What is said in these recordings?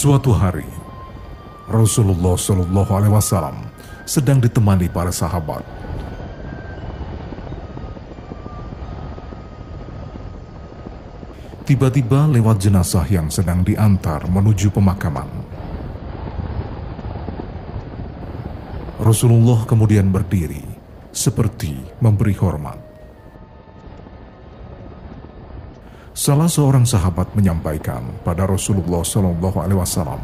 Suatu hari, Rasulullah Shallallahu Alaihi Wasallam sedang ditemani para sahabat. Tiba-tiba lewat jenazah yang sedang diantar menuju pemakaman. Rasulullah kemudian berdiri, seperti memberi hormat. Salah seorang sahabat menyampaikan pada Rasulullah Shallallahu Alaihi Wasallam,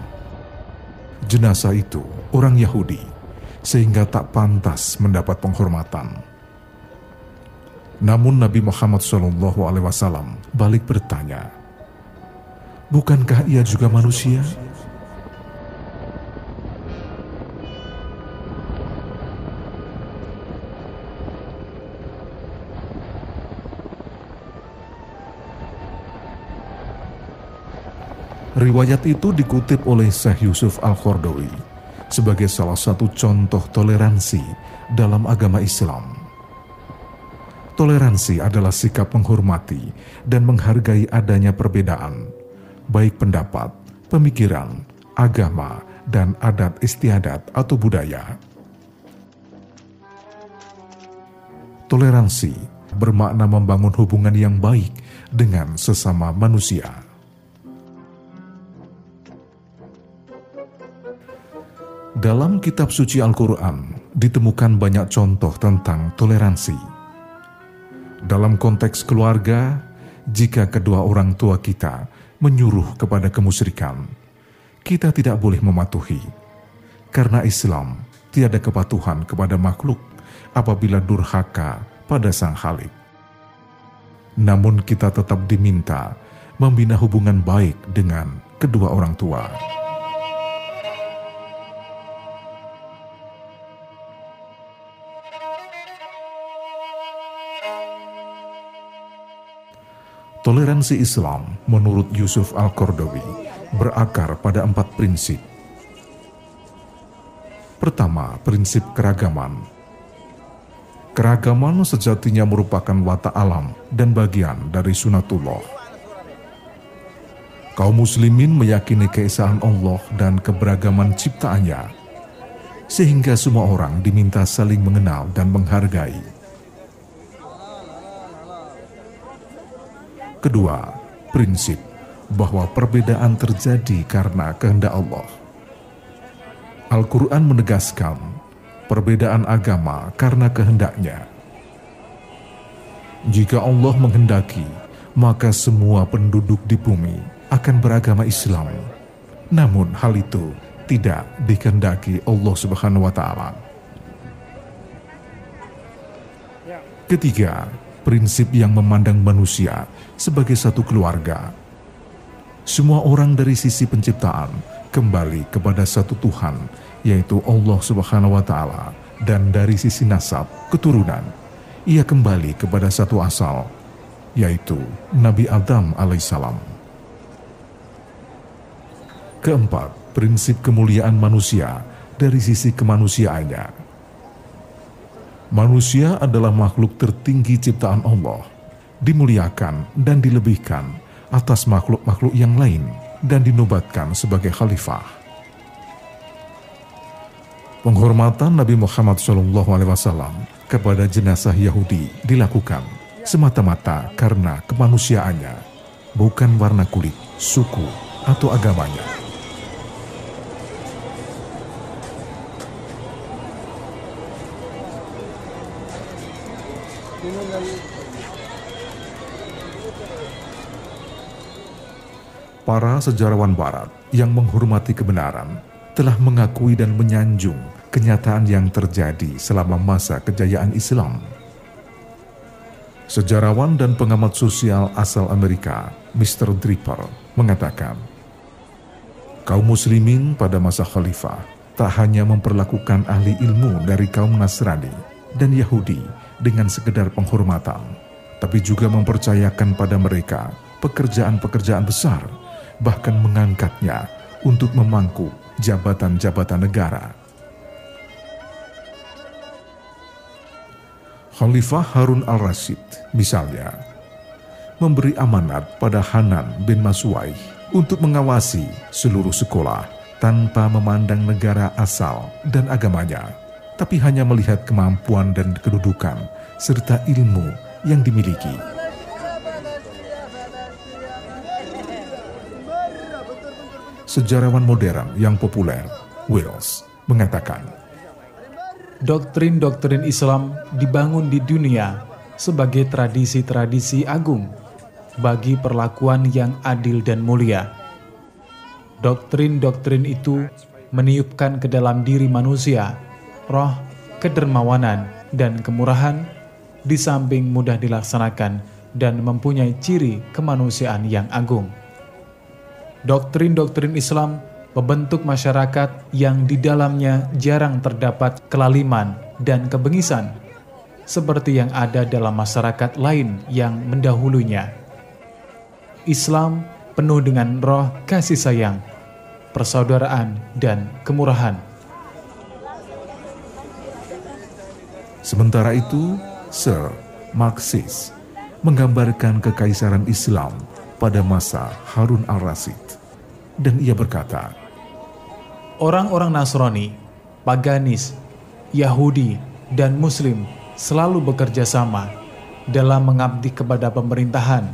jenazah itu orang Yahudi, sehingga tak pantas mendapat penghormatan. Namun Nabi Muhammad Shallallahu Alaihi Wasallam balik bertanya, bukankah ia juga manusia? Riwayat itu dikutip oleh Syekh Yusuf Al-Qardawi sebagai salah satu contoh toleransi dalam agama Islam. Toleransi adalah sikap menghormati dan menghargai adanya perbedaan, baik pendapat, pemikiran, agama, dan adat istiadat atau budaya. Toleransi bermakna membangun hubungan yang baik dengan sesama manusia. Dalam kitab suci Al-Quran ditemukan banyak contoh tentang toleransi. Dalam konteks keluarga, jika kedua orang tua kita menyuruh kepada kemusyrikan, kita tidak boleh mematuhi. Karena Islam tiada kepatuhan kepada makhluk apabila durhaka pada sang Khalik. Namun kita tetap diminta membina hubungan baik dengan kedua orang tua. Toleransi Islam menurut Yusuf Al-Qardawi berakar pada empat prinsip. Pertama, prinsip keragaman. Keragaman sejatinya merupakan watak alam dan bagian dari sunatullah. Kaum muslimin meyakini keesaan Allah dan keberagaman ciptaannya, sehingga semua orang diminta saling mengenal dan menghargai Kedua, prinsip bahwa perbedaan terjadi karena kehendak Allah. Al-Quran menegaskan perbedaan agama karena kehendaknya. Jika Allah menghendaki, maka semua penduduk di bumi akan beragama Islam. Namun hal itu tidak dikehendaki Allah Subhanahu wa taala. Ketiga, prinsip yang memandang manusia sebagai satu keluarga. Semua orang dari sisi penciptaan kembali kepada satu Tuhan, yaitu Allah Subhanahu wa taala, dan dari sisi nasab, keturunan, ia kembali kepada satu asal, yaitu Nabi Adam alaihissalam. Keempat, prinsip kemuliaan manusia dari sisi kemanusiaannya Manusia adalah makhluk tertinggi ciptaan Allah, dimuliakan dan dilebihkan atas makhluk-makhluk yang lain dan dinobatkan sebagai khalifah. Penghormatan Nabi Muhammad SAW kepada jenazah Yahudi dilakukan semata-mata karena kemanusiaannya, bukan warna kulit, suku, atau agamanya. Para sejarawan Barat yang menghormati kebenaran telah mengakui dan menyanjung kenyataan yang terjadi selama masa kejayaan Islam. Sejarawan dan pengamat sosial asal Amerika, Mr. Draper, mengatakan, kaum muslimin pada masa khalifah tak hanya memperlakukan ahli ilmu dari kaum Nasrani dan Yahudi dengan sekedar penghormatan, tapi juga mempercayakan pada mereka pekerjaan-pekerjaan besar bahkan mengangkatnya untuk memangku jabatan-jabatan negara. Khalifah Harun al-Rasyid misalnya memberi amanat pada Hanan bin Maswaih untuk mengawasi seluruh sekolah tanpa memandang negara asal dan agamanya, tapi hanya melihat kemampuan dan kedudukan serta ilmu yang dimiliki. Sejarawan modern yang populer, Wills, mengatakan, Doktrin-doktrin Islam dibangun di dunia sebagai tradisi-tradisi agung bagi perlakuan yang adil dan mulia. Doktrin-doktrin itu meniupkan ke dalam diri manusia roh, kedermawanan, dan kemurahan di samping mudah dilaksanakan dan mempunyai ciri kemanusiaan yang agung. Doktrin-doktrin Islam membentuk masyarakat yang di dalamnya jarang terdapat kelaliman dan kebengisan, seperti yang ada dalam masyarakat lain yang mendahulunya. Islam penuh dengan roh kasih sayang, persaudaraan, dan kemurahan. Sementara itu, Sir Marxis menggambarkan kekaisaran Islam pada masa Harun al-Rasyid. Dan ia berkata, Orang-orang Nasrani, Paganis, Yahudi, dan Muslim selalu bekerja sama dalam mengabdi kepada pemerintahan.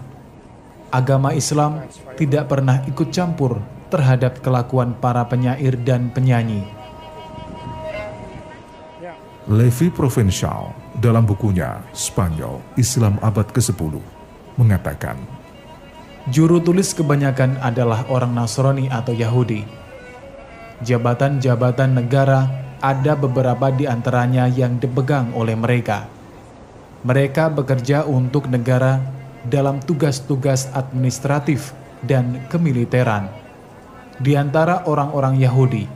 Agama Islam tidak pernah ikut campur terhadap kelakuan para penyair dan penyanyi. Levi Provençal dalam bukunya Spanyol Islam Abad ke-10 mengatakan, Juru tulis kebanyakan adalah orang Nasrani atau Yahudi jabatan-jabatan negara ada beberapa di antaranya yang dipegang oleh mereka. Mereka bekerja untuk negara dalam tugas-tugas administratif dan kemiliteran. Di antara orang-orang Yahudi,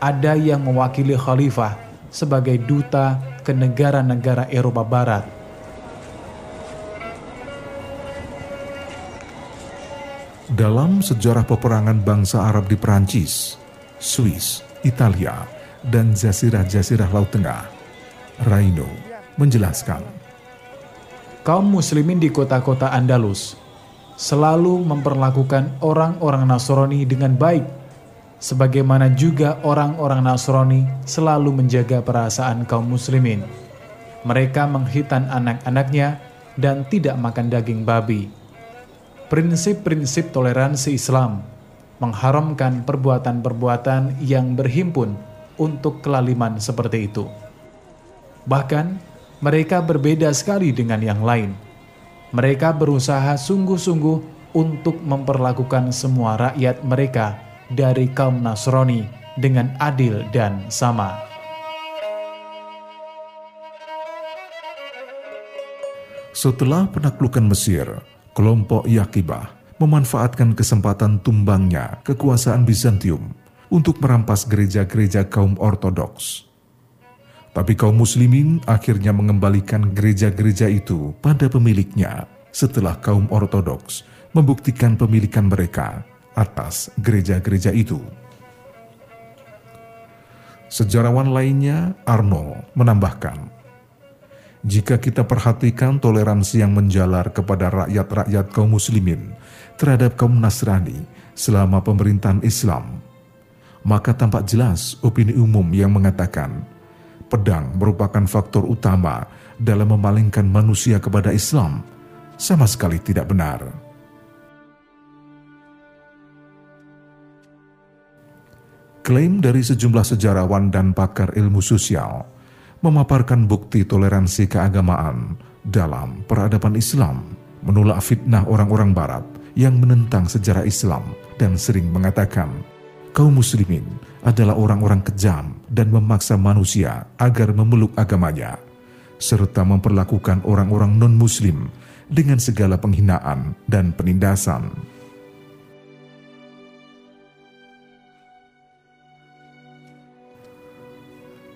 ada yang mewakili khalifah sebagai duta ke negara-negara Eropa Barat. Dalam sejarah peperangan bangsa Arab di Perancis, Swiss, Italia, dan jazirah-jazirah Laut Tengah. Raino menjelaskan. Kaum muslimin di kota-kota Andalus selalu memperlakukan orang-orang Nasrani dengan baik, sebagaimana juga orang-orang Nasrani selalu menjaga perasaan kaum muslimin. Mereka menghitan anak-anaknya dan tidak makan daging babi. Prinsip-prinsip toleransi Islam mengharamkan perbuatan-perbuatan yang berhimpun untuk kelaliman seperti itu. Bahkan, mereka berbeda sekali dengan yang lain. Mereka berusaha sungguh-sungguh untuk memperlakukan semua rakyat mereka dari kaum Nasrani dengan adil dan sama. Setelah penaklukan Mesir, kelompok Yakibah memanfaatkan kesempatan tumbangnya kekuasaan Bizantium untuk merampas gereja-gereja kaum ortodoks. Tapi kaum muslimin akhirnya mengembalikan gereja-gereja itu pada pemiliknya setelah kaum ortodoks membuktikan pemilikan mereka atas gereja-gereja itu. Sejarawan lainnya, Arnold, menambahkan, jika kita perhatikan toleransi yang menjalar kepada rakyat-rakyat kaum muslimin terhadap kaum Nasrani selama pemerintahan Islam, maka tampak jelas opini umum yang mengatakan pedang merupakan faktor utama dalam memalingkan manusia kepada Islam sama sekali tidak benar. Klaim dari sejumlah sejarawan dan pakar ilmu sosial memaparkan bukti toleransi keagamaan dalam peradaban Islam, menolak fitnah orang-orang Barat yang menentang sejarah Islam dan sering mengatakan kaum muslimin adalah orang-orang kejam dan memaksa manusia agar memeluk agamanya, serta memperlakukan orang-orang non-muslim dengan segala penghinaan dan penindasan.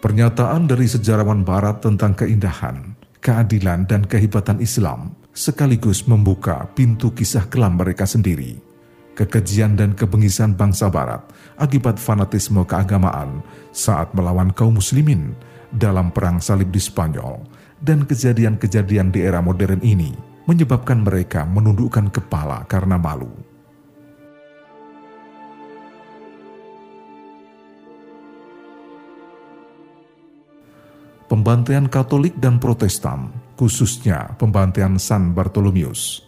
Pernyataan dari sejarawan Barat tentang keindahan, keadilan, dan kehebatan Islam sekaligus membuka pintu kisah kelam mereka sendiri. Kekejian dan kebengisan bangsa Barat akibat fanatisme keagamaan saat melawan kaum Muslimin dalam Perang Salib di Spanyol dan kejadian-kejadian di era modern ini menyebabkan mereka menundukkan kepala karena malu. Pembantaian Katolik dan Protestan, khususnya pembantaian San Bartolomeus,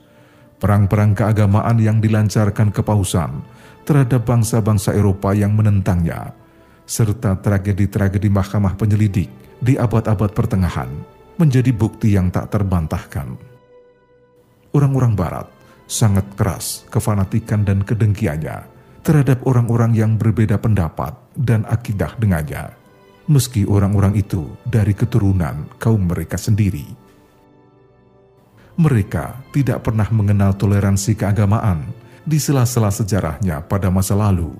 perang-perang keagamaan yang dilancarkan kepausan terhadap bangsa-bangsa Eropa yang menentangnya, serta tragedi-tragedi mahkamah penyelidik di abad-abad pertengahan menjadi bukti yang tak terbantahkan. Orang-orang Barat sangat keras kefanatikan dan kedengkiannya terhadap orang-orang yang berbeda pendapat dan akidah dengannya, meski orang-orang itu dari keturunan kaum mereka sendiri. Mereka tidak pernah mengenal toleransi keagamaan di sela-sela sejarahnya pada masa lalu.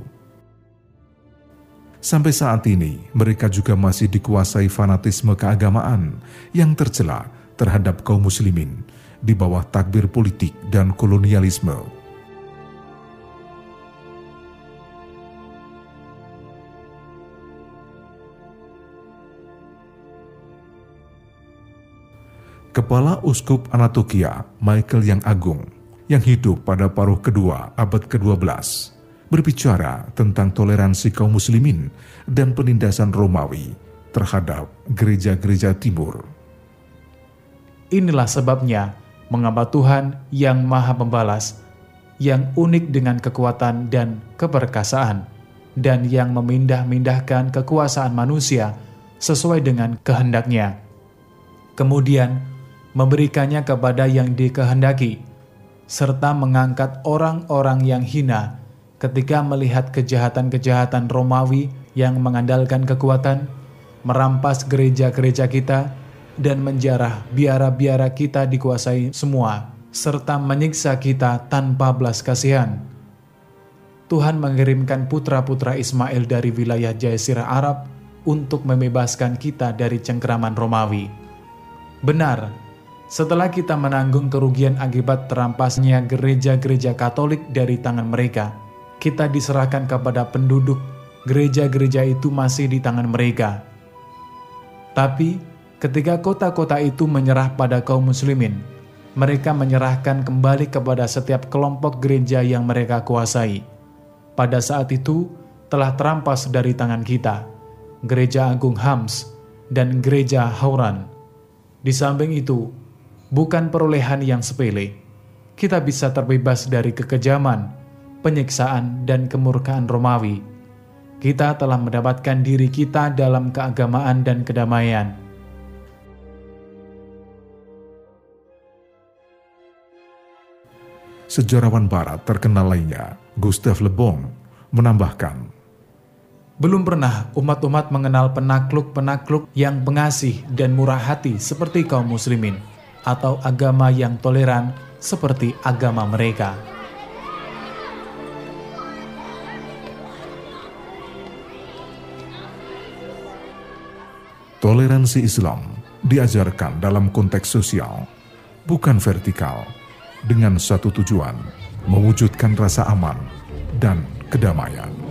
Sampai saat ini, mereka juga masih dikuasai fanatisme keagamaan yang tercela terhadap kaum muslimin di bawah takbir politik dan kolonialisme. Kepala Uskup Anatokia, Michael Yang Agung, yang hidup pada paruh kedua abad ke-12, berbicara tentang toleransi kaum muslimin dan penindasan Romawi terhadap gereja-gereja timur. Inilah sebabnya mengapa Tuhan yang maha pembalas, yang unik dengan kekuatan dan keperkasaan, dan yang memindah-mindahkan kekuasaan manusia sesuai dengan kehendaknya. Kemudian, memberikannya kepada yang dikehendaki, serta mengangkat orang-orang yang hina ketika melihat kejahatan-kejahatan Romawi yang mengandalkan kekuatan, merampas gereja-gereja kita, dan menjarah biara-biara kita dikuasai semua, serta menyiksa kita tanpa belas kasihan. Tuhan mengirimkan putra-putra Ismail dari wilayah Jazirah Arab untuk membebaskan kita dari cengkeraman Romawi. Benar, setelah kita menanggung kerugian akibat terampasnya gereja-gereja Katolik dari tangan mereka, kita diserahkan kepada penduduk gereja-gereja itu masih di tangan mereka. Tapi, ketika kota-kota itu menyerah pada kaum muslimin, mereka menyerahkan kembali kepada setiap kelompok gereja yang mereka kuasai. Pada saat itu, telah terampas dari tangan kita, Gereja Agung Hams dan Gereja Hauran. Di samping itu, bukan perolehan yang sepele. Kita bisa terbebas dari kekejaman, penyiksaan, dan kemurkaan Romawi. Kita telah mendapatkan diri kita dalam keagamaan dan kedamaian. Sejarawan Barat terkenal lainnya, Gustave Le Bon, menambahkan, belum pernah umat-umat mengenal penakluk-penakluk yang pengasih dan murah hati seperti kaum muslimin atau agama yang toleran seperti agama mereka. Toleransi Islam diajarkan dalam konteks sosial, bukan vertikal, dengan satu tujuan, mewujudkan rasa aman dan kedamaian.